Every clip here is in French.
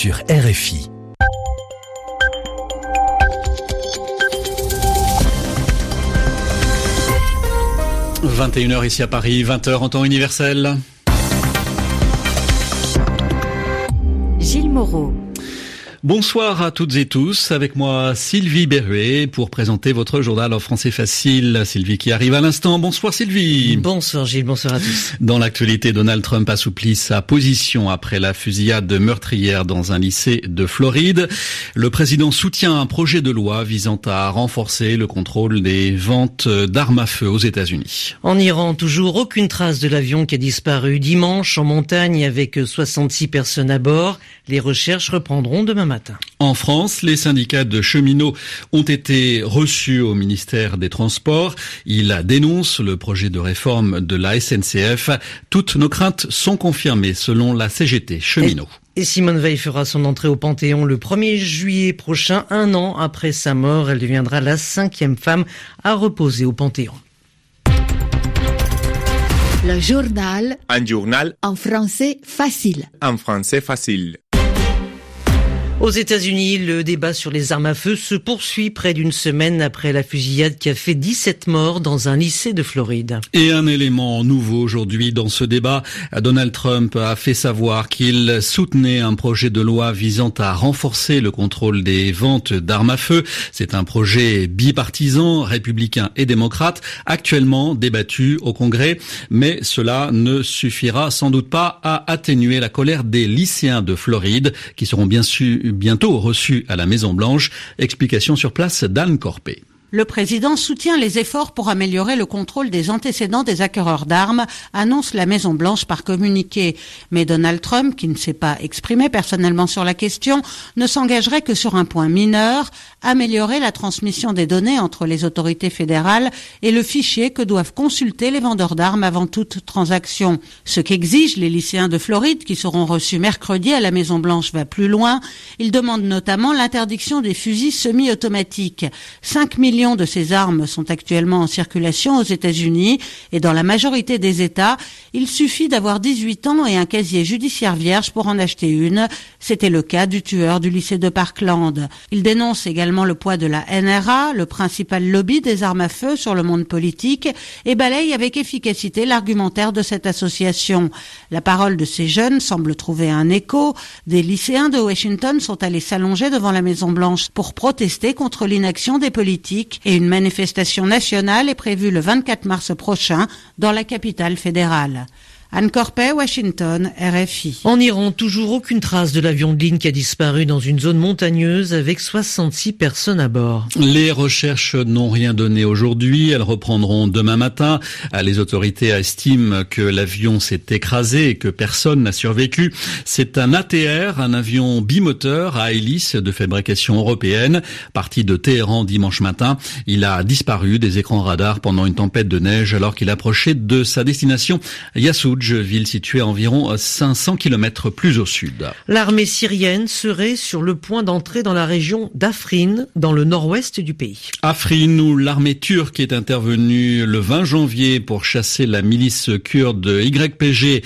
sur RFI. « 21h ici à Paris, 20h en temps universel. Gilles Moreau. Bonsoir à toutes et tous. Avec moi, Sylvie Berruet pour présenter votre journal en français facile. Sylvie qui arrive à l'instant. Bonsoir Sylvie. Bonsoir Gilles, bonsoir à tous. Dans l'actualité, Donald Trump assouplit sa position après la fusillade meurtrière dans un lycée de Floride. Le président soutient un projet de loi visant à renforcer le contrôle des ventes d'armes à feu aux États-Unis. En Iran, toujours aucune trace de l'avion qui a disparu dimanche en montagne avec 66 personnes à bord. Les recherches reprendront demain matin. En France, les syndicats de cheminots ont été reçus au ministère des Transports. Ils dénoncent le projet de réforme de la SNCF. Toutes nos craintes sont confirmées selon la CGT cheminots. Et Simone Veil fera son entrée au Panthéon le 1er juillet prochain, un an après sa mort. Elle deviendra la cinquième femme à reposer au Panthéon. Le journal. Un journal. En français facile. En français facile. Aux États-Unis, le débat sur les armes à feu se poursuit près d'une semaine après la fusillade qui a fait 17 morts dans un lycée de Floride. Et un élément nouveau aujourd'hui dans ce débat, Donald Trump a fait savoir qu'il soutenait un projet de loi visant à renforcer le contrôle des ventes d'armes à feu. C'est un projet bipartisan, républicain et démocrate, actuellement débattu au Congrès, mais cela ne suffira sans doute pas à atténuer la colère des lycéens de Floride qui seront bien sûr bientôt reçu à la Maison Blanche. Explication sur place d'Anne Corpé. Le président soutient les efforts pour améliorer le contrôle des antécédents des acquéreurs d'armes, annonce la Maison-Blanche par communiqué. Mais Donald Trump, qui ne s'est pas exprimé personnellement sur la question, ne s'engagerait que sur un point mineur, améliorer la transmission des données entre les autorités fédérales et le fichier que doivent consulter les vendeurs d'armes avant toute transaction. Ce qu'exigent les lycéens de Floride qui seront reçus mercredi à la Maison-Blanche va plus loin. Ils demandent notamment l'interdiction des fusils semi-automatiques. 5 millions de ces armes sont actuellement en circulation aux États-Unis et dans la majorité des États, il suffit d'avoir 18 ans et un casier judiciaire vierge pour en acheter une. C'était le cas du tueur du lycée de Parkland. Il dénonce également le poids de la NRA, le principal lobby des armes à feu sur le monde politique, et balaye avec efficacité l'argumentaire de cette association. La parole de ces jeunes semble trouver un écho. Des lycéens de Washington sont allés s'allonger devant la Maison Blanche pour protester contre l'inaction des politiques et une manifestation nationale est prévue le 24 mars prochain dans la capitale fédérale. Anne Corpet, Washington, RFI. En Iran, toujours aucune trace de l'avion de ligne qui a disparu dans une zone montagneuse avec 66 personnes à bord. Les recherches n'ont rien donné aujourd'hui. Elles reprendront demain matin. Les autorités estiment que l'avion s'est écrasé et que personne n'a survécu. C'est un ATR, un avion bimoteur à hélice de fabrication européenne, parti de Téhéran dimanche matin. Il a disparu des écrans radars pendant une tempête de neige alors qu'il approchait de sa destination Yassoud ville située à environ 500 km plus au sud. L'armée syrienne serait sur le point d'entrer dans la région d'Afrin, dans le nord-ouest du pays. Afrin, où l'armée turque est intervenue le 20 janvier pour chasser la milice kurde YPG.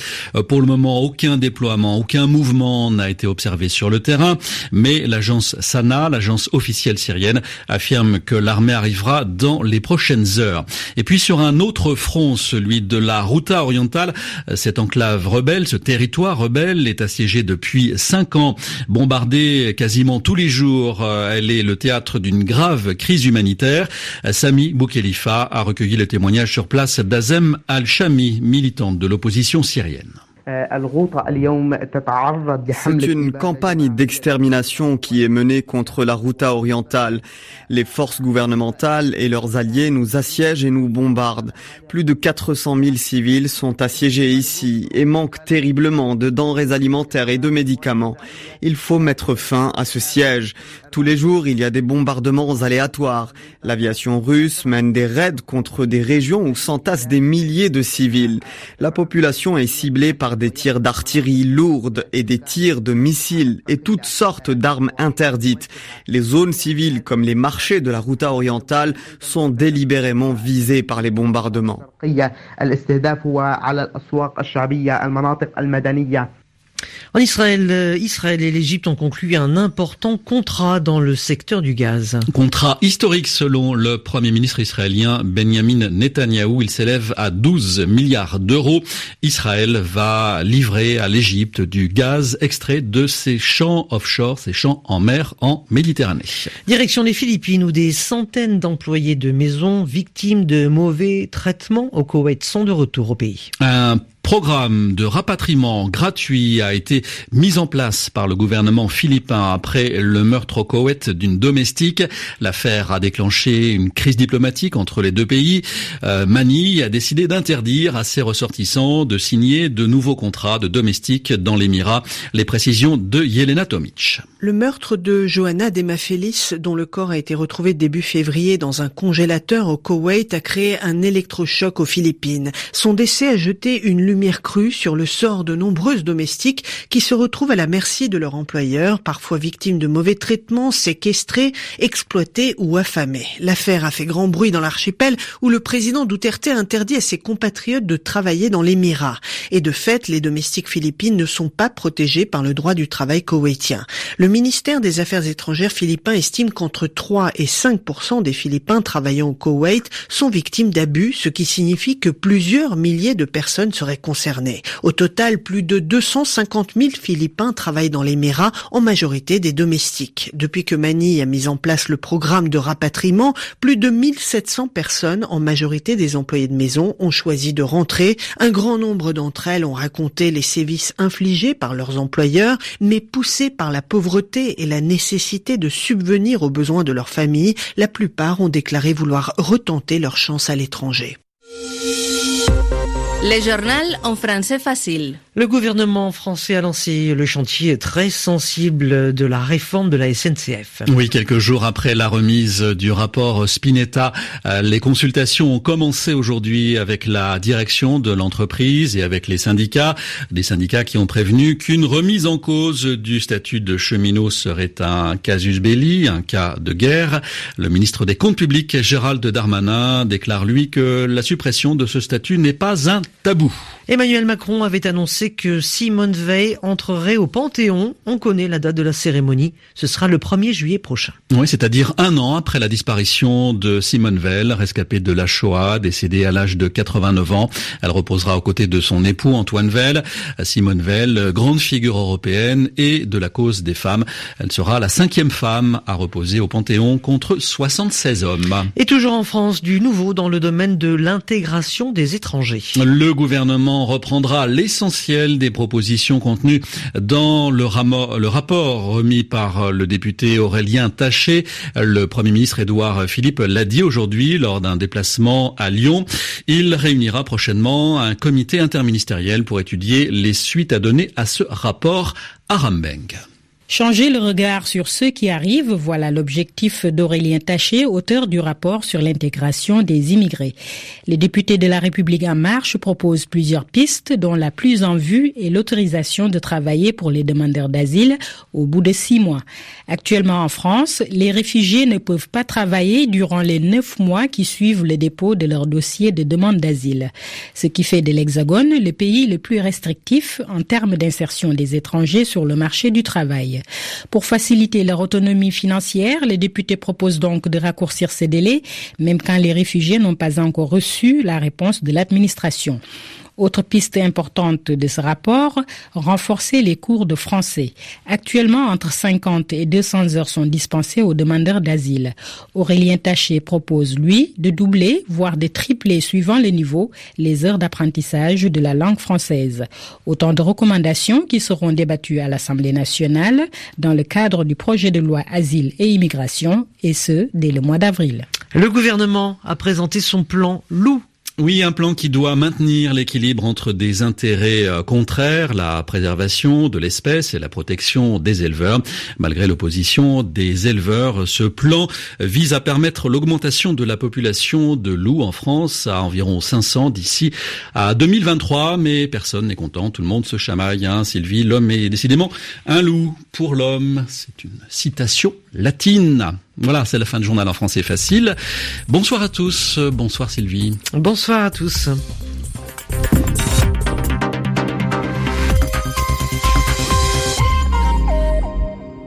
Pour le moment, aucun déploiement, aucun mouvement n'a été observé sur le terrain, mais l'agence Sana, l'agence officielle syrienne, affirme que l'armée arrivera dans les prochaines heures. Et puis sur un autre front, celui de la Routa orientale, cette enclave rebelle, ce territoire rebelle est assiégé depuis cinq ans, bombardé quasiment tous les jours. Elle est le théâtre d'une grave crise humanitaire. Sami Boukhelifa a recueilli le témoignage sur place d'Azem Al-Shami, militante de l'opposition syrienne. C'est une campagne d'extermination qui est menée contre la Routa orientale. Les forces gouvernementales et leurs alliés nous assiègent et nous bombardent. Plus de 400 000 civils sont assiégés ici et manquent terriblement de denrées alimentaires et de médicaments. Il faut mettre fin à ce siège. Tous les jours, il y a des bombardements aléatoires. L'aviation russe mène des raids contre des régions où s'entassent des milliers de civils. La population est ciblée par des tirs d'artillerie lourde et des tirs de missiles et toutes sortes d'armes interdites. Les zones civiles comme les marchés de la Routa orientale sont délibérément visées par les bombardements. En Israël, euh, Israël et l'Égypte ont conclu un important contrat dans le secteur du gaz. Contrat historique selon le Premier ministre israélien Benjamin Netanyahou. Il s'élève à 12 milliards d'euros. Israël va livrer à l'Égypte du gaz extrait de ses champs offshore, ses champs en mer en Méditerranée. Direction les Philippines où des centaines d'employés de maisons victimes de mauvais traitements au Koweït sont de retour au pays. Un programme de rapatriement gratuit a été mis en place par le gouvernement philippin après le meurtre au Koweït d'une domestique. L'affaire a déclenché une crise diplomatique entre les deux pays. Euh, Manille a décidé d'interdire à ses ressortissants de signer de nouveaux contrats de domestiques dans l'Émirat. Les précisions de Yelena Tomic. Le meurtre de Johanna Demafelis, dont le corps a été retrouvé début février dans un congélateur au Koweït, a créé un électrochoc aux Philippines. Son décès a jeté une crue sur le sort de nombreuses domestiques qui se retrouvent à la merci de leur employeur, parfois victimes de mauvais traitements, séquestrés, exploités ou affamés. L'affaire a fait grand bruit dans l'archipel où le président Duterte a interdit à ses compatriotes de travailler dans l'émirat. Et de fait, les domestiques philippines ne sont pas protégés par le droit du travail koweïtien. Le ministère des Affaires étrangères philippin estime qu'entre 3 et 5% des Philippins travaillant au Koweït sont victimes d'abus, ce qui signifie que plusieurs milliers de personnes seraient concernées. Au total, plus de 250 000 Philippins travaillent dans l'émirat, en majorité des domestiques. Depuis que Manille a mis en place le programme de rapatriement, plus de 1700 personnes, en majorité des employés de maison, ont choisi de rentrer. Un grand nombre d'entre elles ont raconté les sévices infligés par leurs employeurs, mais poussées par la pauvreté et la nécessité de subvenir aux besoins de leur famille, la plupart ont déclaré vouloir retenter leur chance à l'étranger. Le journal en français facile. Le gouvernement français a lancé le chantier très sensible de la réforme de la SNCF. Oui, quelques jours après la remise du rapport Spinetta, euh, les consultations ont commencé aujourd'hui avec la direction de l'entreprise et avec les syndicats. Des syndicats qui ont prévenu qu'une remise en cause du statut de cheminot serait un casus belli, un cas de guerre. Le ministre des Comptes publics, Gérald Darmanin, déclare lui que la suppression de ce statut n'est pas un tabou. Emmanuel Macron avait annoncé que Simone Veil entrerait au Panthéon. On connaît la date de la cérémonie. Ce sera le 1er juillet prochain. Oui, c'est-à-dire un an après la disparition de Simone Veil, rescapée de la Shoah, décédée à l'âge de 89 ans. Elle reposera aux côtés de son époux Antoine Veil. Simone Veil, grande figure européenne et de la cause des femmes. Elle sera la cinquième femme à reposer au Panthéon contre 76 hommes. Et toujours en France, du nouveau dans le domaine de l'intégration des étrangers. Le gouvernement reprendra l'essentiel des propositions contenues dans le, le, rapport remis par le député Aurélien Taché. Le Premier ministre Édouard Philippe l'a dit aujourd'hui lors d'un déplacement à Lyon. Il réunira prochainement un comité interministériel pour étudier les suites à donner à ce rapport à Rambeng. Changer le regard sur ceux qui arrivent, voilà l'objectif d'Aurélien Taché, auteur du rapport sur l'intégration des immigrés. Les députés de la République en marche proposent plusieurs pistes, dont la plus en vue est l'autorisation de travailler pour les demandeurs d'asile au bout de six mois. Actuellement en France, les réfugiés ne peuvent pas travailler durant les neuf mois qui suivent le dépôt de leur dossier de demande d'asile, ce qui fait de l'Hexagone le pays le plus restrictif en termes d'insertion des étrangers sur le marché du travail. Pour faciliter leur autonomie financière, les députés proposent donc de raccourcir ces délais, même quand les réfugiés n'ont pas encore reçu la réponse de l'administration. Autre piste importante de ce rapport, renforcer les cours de français. Actuellement, entre 50 et 200 heures sont dispensées aux demandeurs d'asile. Aurélien Taché propose, lui, de doubler, voire de tripler, suivant les niveaux, les heures d'apprentissage de la langue française. Autant de recommandations qui seront débattues à l'Assemblée nationale dans le cadre du projet de loi Asile et Immigration, et ce, dès le mois d'avril. Le gouvernement a présenté son plan loup oui, un plan qui doit maintenir l'équilibre entre des intérêts euh, contraires, la préservation de l'espèce et la protection des éleveurs. Malgré l'opposition des éleveurs, ce plan vise à permettre l'augmentation de la population de loups en France à environ 500 d'ici à 2023. Mais personne n'est content, tout le monde se chamaille. Hein. Sylvie, l'homme est décidément un loup pour l'homme. C'est une citation latine. Voilà, c'est la fin du journal en français facile. Bonsoir à tous. Bonsoir Sylvie. Bonsoir à tous.